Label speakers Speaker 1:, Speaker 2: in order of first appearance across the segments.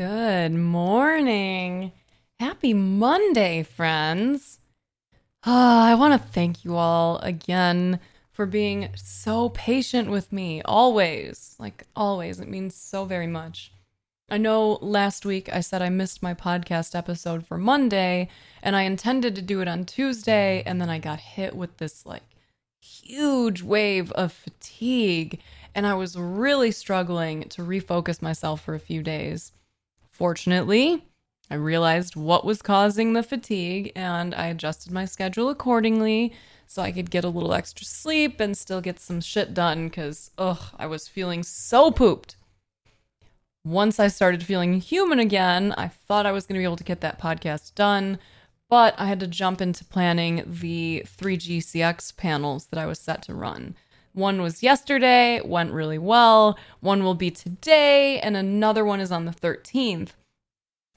Speaker 1: Good morning. Happy Monday, friends. Ah, I want to thank you all again for being so patient with me, always. Like, always. It means so very much. I know last week I said I missed my podcast episode for Monday, and I intended to do it on Tuesday, and then I got hit with this like huge wave of fatigue, and I was really struggling to refocus myself for a few days. Fortunately, I realized what was causing the fatigue, and I adjusted my schedule accordingly so I could get a little extra sleep and still get some shit done because, ugh, I was feeling so pooped once I started feeling human again, I thought I was going to be able to get that podcast done, but I had to jump into planning the 3GCX panels that I was set to run. One was yesterday, went really well. One will be today, and another one is on the 13th.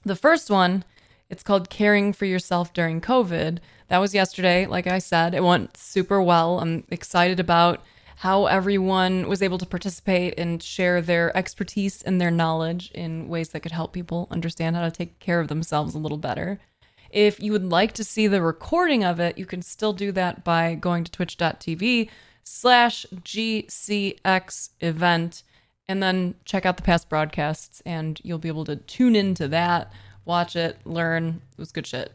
Speaker 1: The first one, it's called Caring for Yourself During COVID. That was yesterday, like I said. It went super well. I'm excited about how everyone was able to participate and share their expertise and their knowledge in ways that could help people understand how to take care of themselves a little better. If you would like to see the recording of it, you can still do that by going to twitch.tv slash GCX event and then check out the past broadcasts and you'll be able to tune into that, watch it, learn. It was good shit.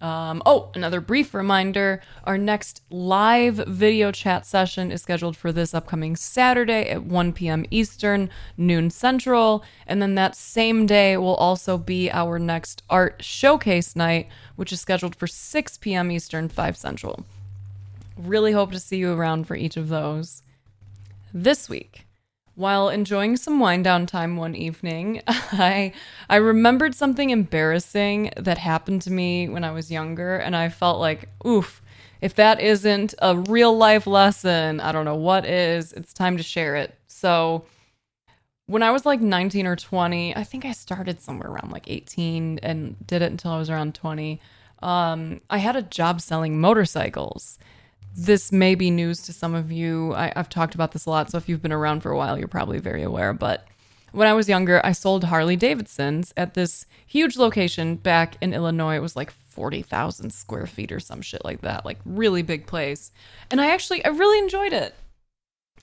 Speaker 1: Um, oh, another brief reminder our next live video chat session is scheduled for this upcoming Saturday at 1 p.m. Eastern, noon Central. And then that same day will also be our next art showcase night, which is scheduled for 6 p.m. Eastern, 5 Central. Really hope to see you around for each of those. This week, while enjoying some wind down time one evening, I I remembered something embarrassing that happened to me when I was younger and I felt like, oof, if that isn't a real life lesson, I don't know what is. It's time to share it. So, when I was like 19 or 20, I think I started somewhere around like 18 and did it until I was around 20. Um, I had a job selling motorcycles this may be news to some of you. I, have talked about this a lot, so if you've been around for a while, you're probably very aware. But when I was younger, I sold Harley Davidsons at this huge location back in Illinois. It was like 40,000 square feet or some shit like that, like really big place. And I actually, I really enjoyed it.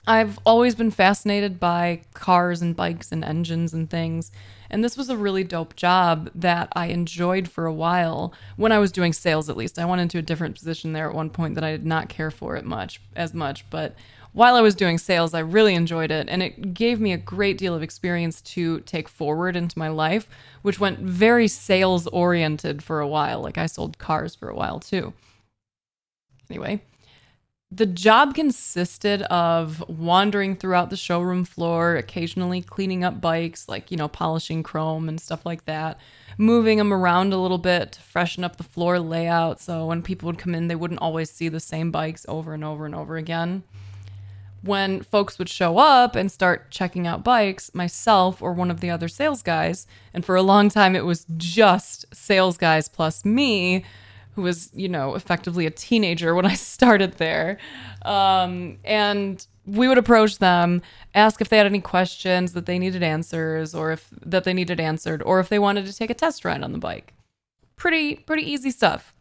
Speaker 1: I've always been fascinated by cars and bikes and engines and things. And this was a really dope job that I enjoyed for a while when I was doing sales, at least. I went into a different position there at one point that I did not care for it much as much. But while I was doing sales, I really enjoyed it. And it gave me a great deal of experience to take forward into my life, which went very sales oriented for a while. Like I sold cars for a while too. Anyway, the job consisted of wandering throughout the showroom floor, occasionally cleaning up bikes, like, you know, polishing chrome and stuff like that, moving them around a little bit to freshen up the floor layout so when people would come in, they wouldn't always see the same bikes over and over and over again. When folks would show up and start checking out bikes, myself or one of the other sales guys, and for a long time it was just sales guys plus me, who was, you know, effectively a teenager when I started there. Um, and we would approach them, ask if they had any questions that they needed answers or if that they needed answered or if they wanted to take a test ride on the bike. Pretty pretty easy stuff.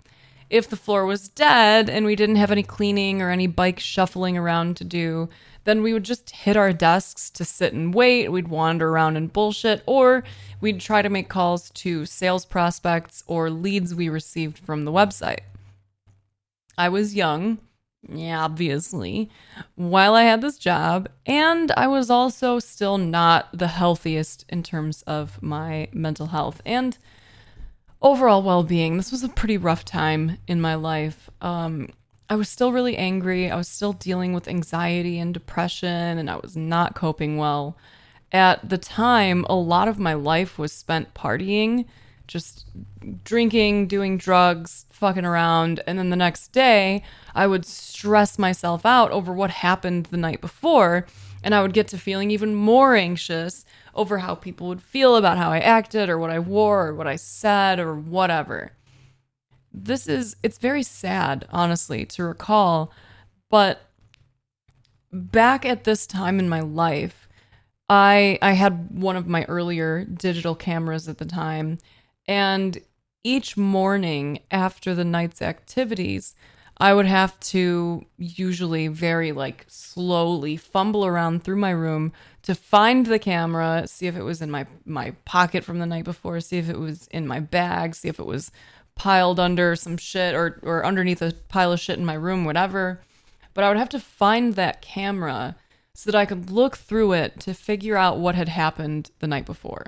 Speaker 1: If the floor was dead and we didn't have any cleaning or any bike shuffling around to do, then we would just hit our desks to sit and wait. We'd wander around and bullshit, or we'd try to make calls to sales prospects or leads we received from the website. I was young, yeah, obviously, while I had this job, and I was also still not the healthiest in terms of my mental health and overall well being. This was a pretty rough time in my life. Um, I was still really angry. I was still dealing with anxiety and depression, and I was not coping well. At the time, a lot of my life was spent partying, just drinking, doing drugs, fucking around. And then the next day, I would stress myself out over what happened the night before. And I would get to feeling even more anxious over how people would feel about how I acted or what I wore or what I said or whatever this is it's very sad honestly to recall but back at this time in my life I I had one of my earlier digital cameras at the time, and each morning after the night's activities, I would have to usually very like slowly fumble around through my room to find the camera, see if it was in my my pocket from the night before, see if it was in my bag, see if it was piled under some shit or or underneath a pile of shit in my room, whatever. But I would have to find that camera so that I could look through it to figure out what had happened the night before.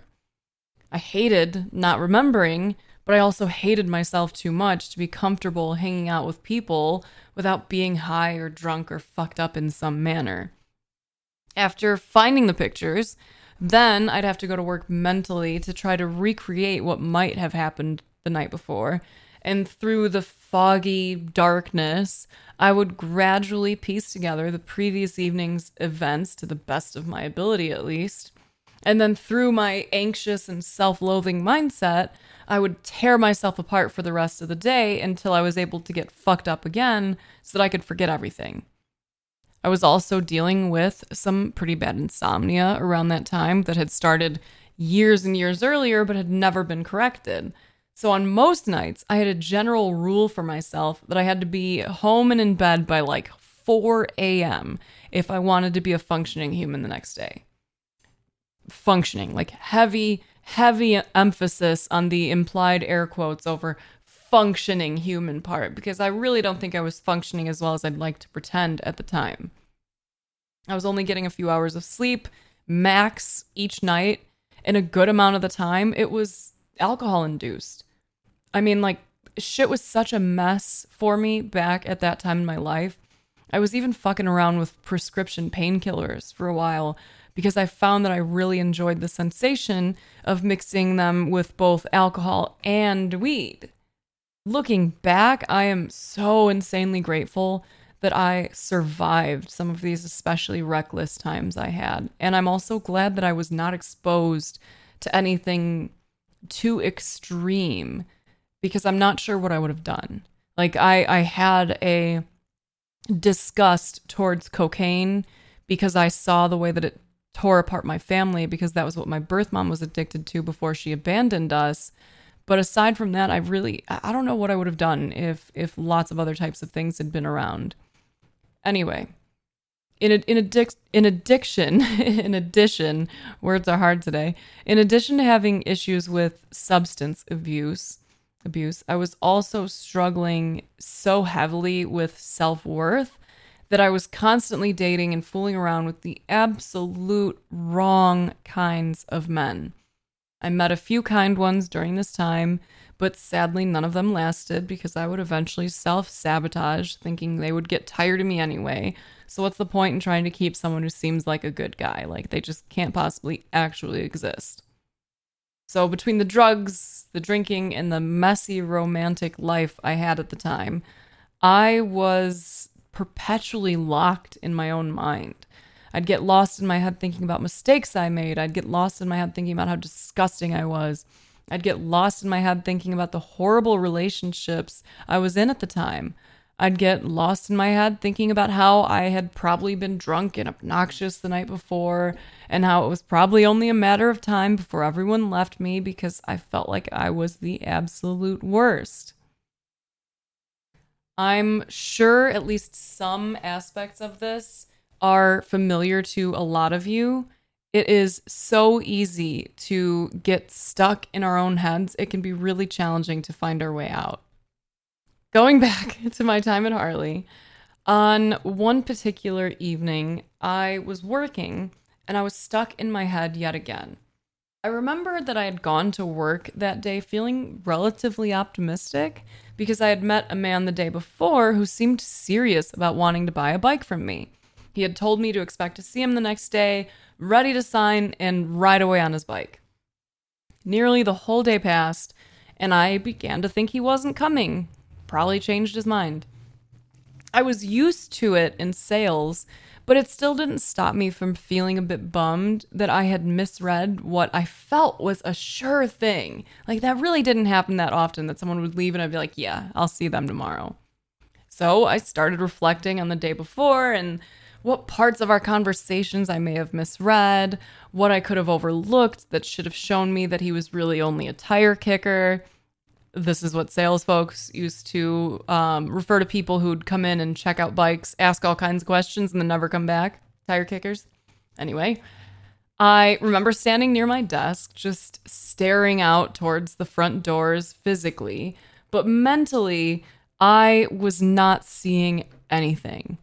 Speaker 1: I hated not remembering, but I also hated myself too much to be comfortable hanging out with people without being high or drunk or fucked up in some manner. After finding the pictures, then I'd have to go to work mentally to try to recreate what might have happened the night before. And through the foggy darkness, I would gradually piece together the previous evening's events to the best of my ability, at least. And then through my anxious and self loathing mindset, I would tear myself apart for the rest of the day until I was able to get fucked up again so that I could forget everything. I was also dealing with some pretty bad insomnia around that time that had started years and years earlier but had never been corrected. So on most nights, I had a general rule for myself that I had to be home and in bed by like 4 a.m. if I wanted to be a functioning human the next day. Functioning, like heavy, heavy emphasis on the implied air quotes over functioning human part because I really don't think I was functioning as well as I'd like to pretend at the time. I was only getting a few hours of sleep, max each night, and a good amount of the time it was alcohol induced. I mean, like, shit was such a mess for me back at that time in my life. I was even fucking around with prescription painkillers for a while because I found that I really enjoyed the sensation of mixing them with both alcohol and weed looking back, I am so insanely grateful that I survived some of these especially reckless times I had. And I'm also glad that I was not exposed to anything too extreme because I'm not sure what I would have done. Like I I had a disgust towards cocaine because I saw the way that it tore apart my family because that was what my birth mom was addicted to before she abandoned us. But aside from that, I really I don't know what I would have done if if lots of other types of things had been around. Anyway, in a, in addic- in addiction, in addition, words are hard today. In addition to having issues with substance abuse, abuse, I was also struggling so heavily with self-worth that I was constantly dating and fooling around with the absolute wrong kinds of men. I met a few kind ones during this time, but sadly none of them lasted because I would eventually self sabotage, thinking they would get tired of me anyway. So, what's the point in trying to keep someone who seems like a good guy? Like, they just can't possibly actually exist. So, between the drugs, the drinking, and the messy romantic life I had at the time, I was perpetually locked in my own mind. I'd get lost in my head thinking about mistakes I made. I'd get lost in my head thinking about how disgusting I was. I'd get lost in my head thinking about the horrible relationships I was in at the time. I'd get lost in my head thinking about how I had probably been drunk and obnoxious the night before, and how it was probably only a matter of time before everyone left me because I felt like I was the absolute worst. I'm sure at least some aspects of this are familiar to a lot of you, it is so easy to get stuck in our own heads. It can be really challenging to find our way out. Going back to my time at Harley, on one particular evening, I was working and I was stuck in my head yet again. I remember that I had gone to work that day feeling relatively optimistic because I had met a man the day before who seemed serious about wanting to buy a bike from me. He had told me to expect to see him the next day, ready to sign and ride away on his bike. Nearly the whole day passed, and I began to think he wasn't coming. Probably changed his mind. I was used to it in sales, but it still didn't stop me from feeling a bit bummed that I had misread what I felt was a sure thing. Like, that really didn't happen that often that someone would leave and I'd be like, yeah, I'll see them tomorrow. So I started reflecting on the day before and what parts of our conversations I may have misread, what I could have overlooked that should have shown me that he was really only a tire kicker. This is what sales folks used to um, refer to people who'd come in and check out bikes, ask all kinds of questions, and then never come back. Tire kickers. Anyway, I remember standing near my desk, just staring out towards the front doors physically, but mentally, I was not seeing anything.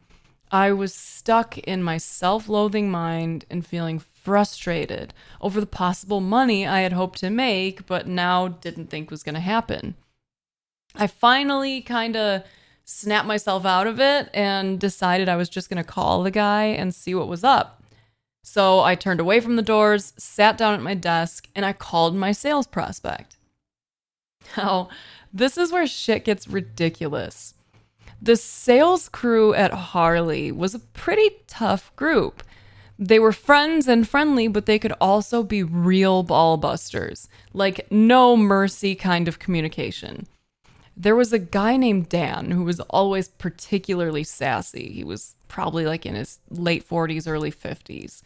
Speaker 1: I was stuck in my self loathing mind and feeling frustrated over the possible money I had hoped to make, but now didn't think was going to happen. I finally kind of snapped myself out of it and decided I was just going to call the guy and see what was up. So I turned away from the doors, sat down at my desk, and I called my sales prospect. Now, this is where shit gets ridiculous. The sales crew at Harley was a pretty tough group. They were friends and friendly, but they could also be real ball busters, like no mercy kind of communication. There was a guy named Dan who was always particularly sassy. He was probably like in his late 40s, early 50s.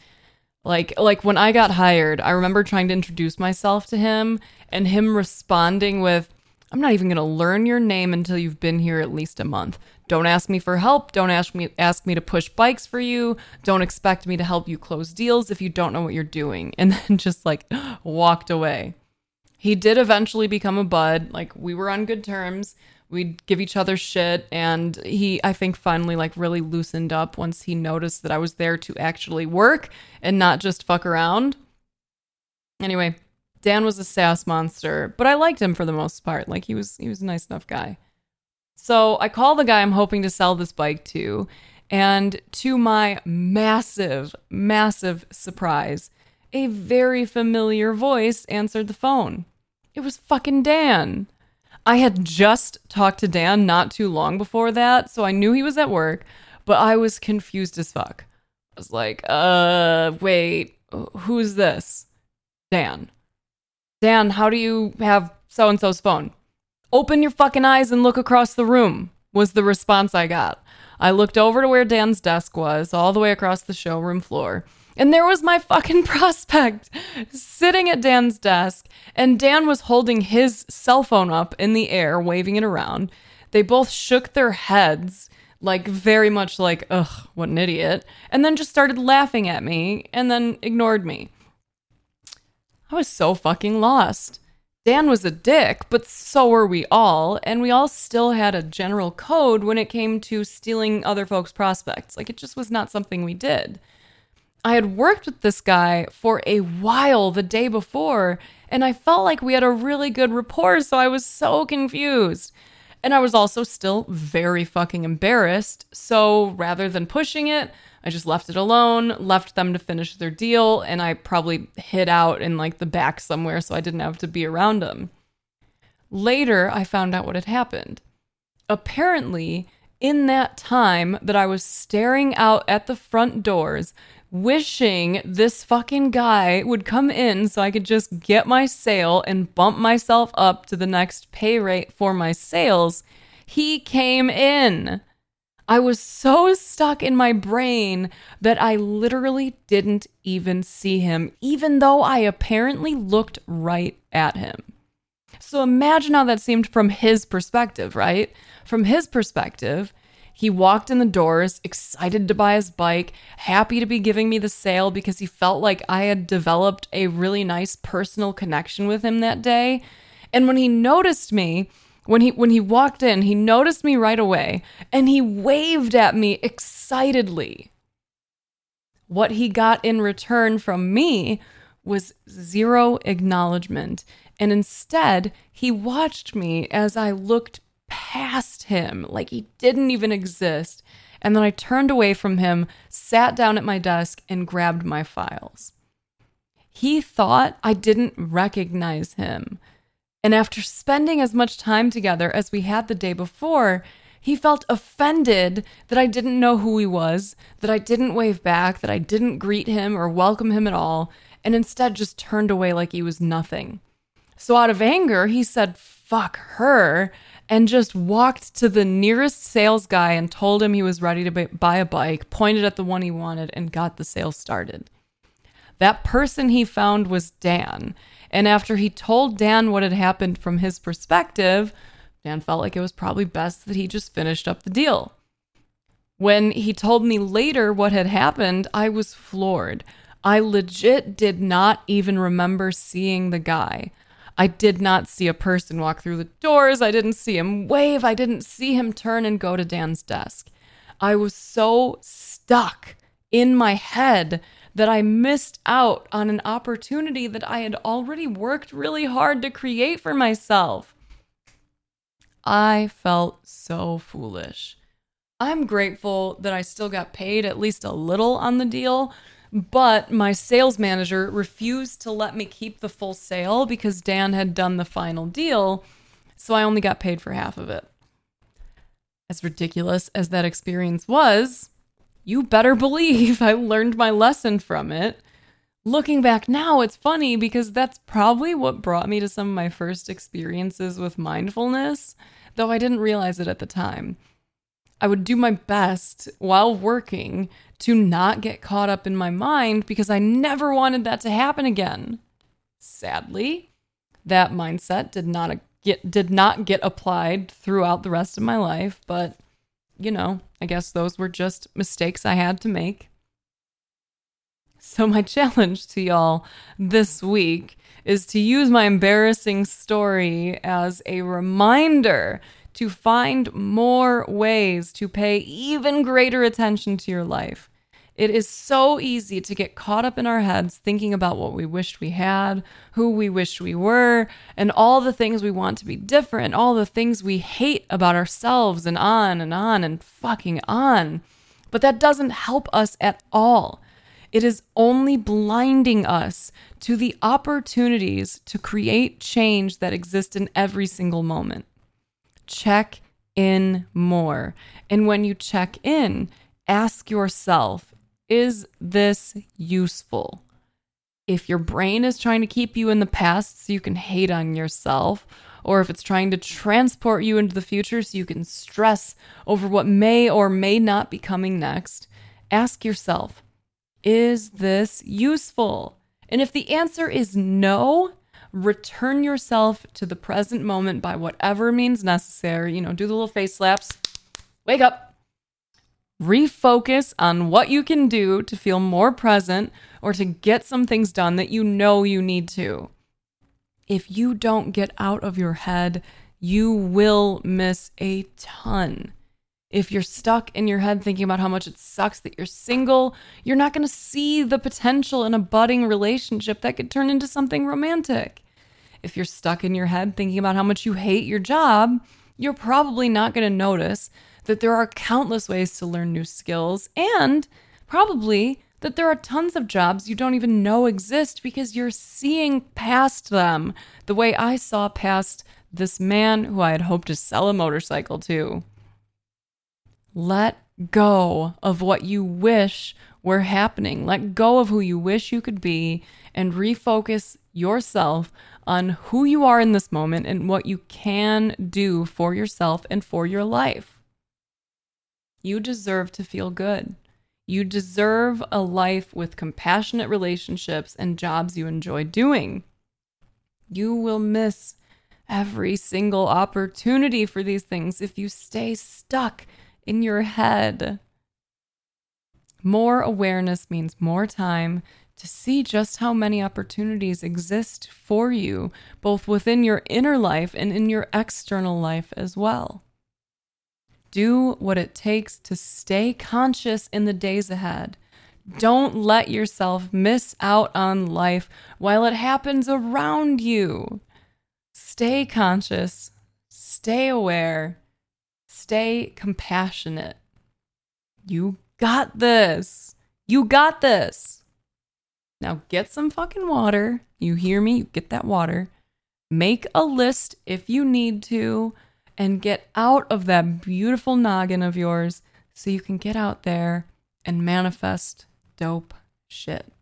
Speaker 1: Like like when I got hired, I remember trying to introduce myself to him and him responding with I'm not even going to learn your name until you've been here at least a month. Don't ask me for help. Don't ask me ask me to push bikes for you. Don't expect me to help you close deals if you don't know what you're doing. And then just like walked away. He did eventually become a bud. Like we were on good terms. We'd give each other shit and he I think finally like really loosened up once he noticed that I was there to actually work and not just fuck around. Anyway, Dan was a sass monster, but I liked him for the most part. Like he was he was a nice enough guy. So I call the guy I'm hoping to sell this bike to, and to my massive, massive surprise, a very familiar voice answered the phone. It was fucking Dan. I had just talked to Dan not too long before that, so I knew he was at work, but I was confused as fuck. I was like, uh, wait, who's this? Dan. Dan, how do you have so and so's phone? Open your fucking eyes and look across the room, was the response I got. I looked over to where Dan's desk was, all the way across the showroom floor. And there was my fucking prospect sitting at Dan's desk, and Dan was holding his cell phone up in the air, waving it around. They both shook their heads, like very much like, ugh, what an idiot, and then just started laughing at me and then ignored me. I was so fucking lost. Dan was a dick, but so were we all, and we all still had a general code when it came to stealing other folks' prospects. Like, it just was not something we did. I had worked with this guy for a while the day before, and I felt like we had a really good rapport, so I was so confused. And I was also still very fucking embarrassed, so rather than pushing it, I just left it alone, left them to finish their deal, and I probably hid out in like the back somewhere so I didn't have to be around them. Later, I found out what had happened. Apparently, in that time that I was staring out at the front doors, wishing this fucking guy would come in so I could just get my sale and bump myself up to the next pay rate for my sales, he came in. I was so stuck in my brain that I literally didn't even see him, even though I apparently looked right at him. So imagine how that seemed from his perspective, right? From his perspective, he walked in the doors, excited to buy his bike, happy to be giving me the sale because he felt like I had developed a really nice personal connection with him that day. And when he noticed me, when he when he walked in, he noticed me right away and he waved at me excitedly. What he got in return from me was zero acknowledgement, and instead, he watched me as I looked past him like he didn't even exist. And then I turned away from him, sat down at my desk, and grabbed my files. He thought I didn't recognize him. And after spending as much time together as we had the day before, he felt offended that I didn't know who he was, that I didn't wave back, that I didn't greet him or welcome him at all, and instead just turned away like he was nothing. So, out of anger, he said, fuck her, and just walked to the nearest sales guy and told him he was ready to buy a bike, pointed at the one he wanted, and got the sale started. That person he found was Dan. And after he told Dan what had happened from his perspective, Dan felt like it was probably best that he just finished up the deal. When he told me later what had happened, I was floored. I legit did not even remember seeing the guy. I did not see a person walk through the doors. I didn't see him wave. I didn't see him turn and go to Dan's desk. I was so stuck in my head that I missed out on an opportunity that I had already worked really hard to create for myself. I felt so foolish. I'm grateful that I still got paid at least a little on the deal, but my sales manager refused to let me keep the full sale because Dan had done the final deal, so I only got paid for half of it. As ridiculous as that experience was, you better believe I learned my lesson from it. Looking back now, it's funny because that's probably what brought me to some of my first experiences with mindfulness, though I didn't realize it at the time. I would do my best while working to not get caught up in my mind because I never wanted that to happen again. Sadly, that mindset did not get did not get applied throughout the rest of my life, but you know, I guess those were just mistakes I had to make. So, my challenge to y'all this week is to use my embarrassing story as a reminder to find more ways to pay even greater attention to your life. It is so easy to get caught up in our heads thinking about what we wished we had, who we wished we were, and all the things we want to be different, all the things we hate about ourselves, and on and on and fucking on. But that doesn't help us at all. It is only blinding us to the opportunities to create change that exist in every single moment. Check in more. And when you check in, ask yourself is this useful? If your brain is trying to keep you in the past so you can hate on yourself, or if it's trying to transport you into the future so you can stress over what may or may not be coming next, ask yourself, is this useful? And if the answer is no, return yourself to the present moment by whatever means necessary. You know, do the little face slaps, wake up, refocus on what you can do to feel more present or to get some things done that you know you need to. If you don't get out of your head, you will miss a ton. If you're stuck in your head thinking about how much it sucks that you're single, you're not going to see the potential in a budding relationship that could turn into something romantic. If you're stuck in your head thinking about how much you hate your job, you're probably not going to notice that there are countless ways to learn new skills, and probably that there are tons of jobs you don't even know exist because you're seeing past them the way I saw past this man who I had hoped to sell a motorcycle to. Let go of what you wish were happening. Let go of who you wish you could be and refocus yourself on who you are in this moment and what you can do for yourself and for your life. You deserve to feel good. You deserve a life with compassionate relationships and jobs you enjoy doing. You will miss every single opportunity for these things if you stay stuck in your head. More awareness means more time to see just how many opportunities exist for you, both within your inner life and in your external life as well. Do what it takes to stay conscious in the days ahead. Don't let yourself miss out on life while it happens around you. Stay conscious, stay aware, stay compassionate. You got this. You got this. Now get some fucking water. You hear me? Get that water. Make a list if you need to and get out of that beautiful noggin of yours so you can get out there and manifest dope shit.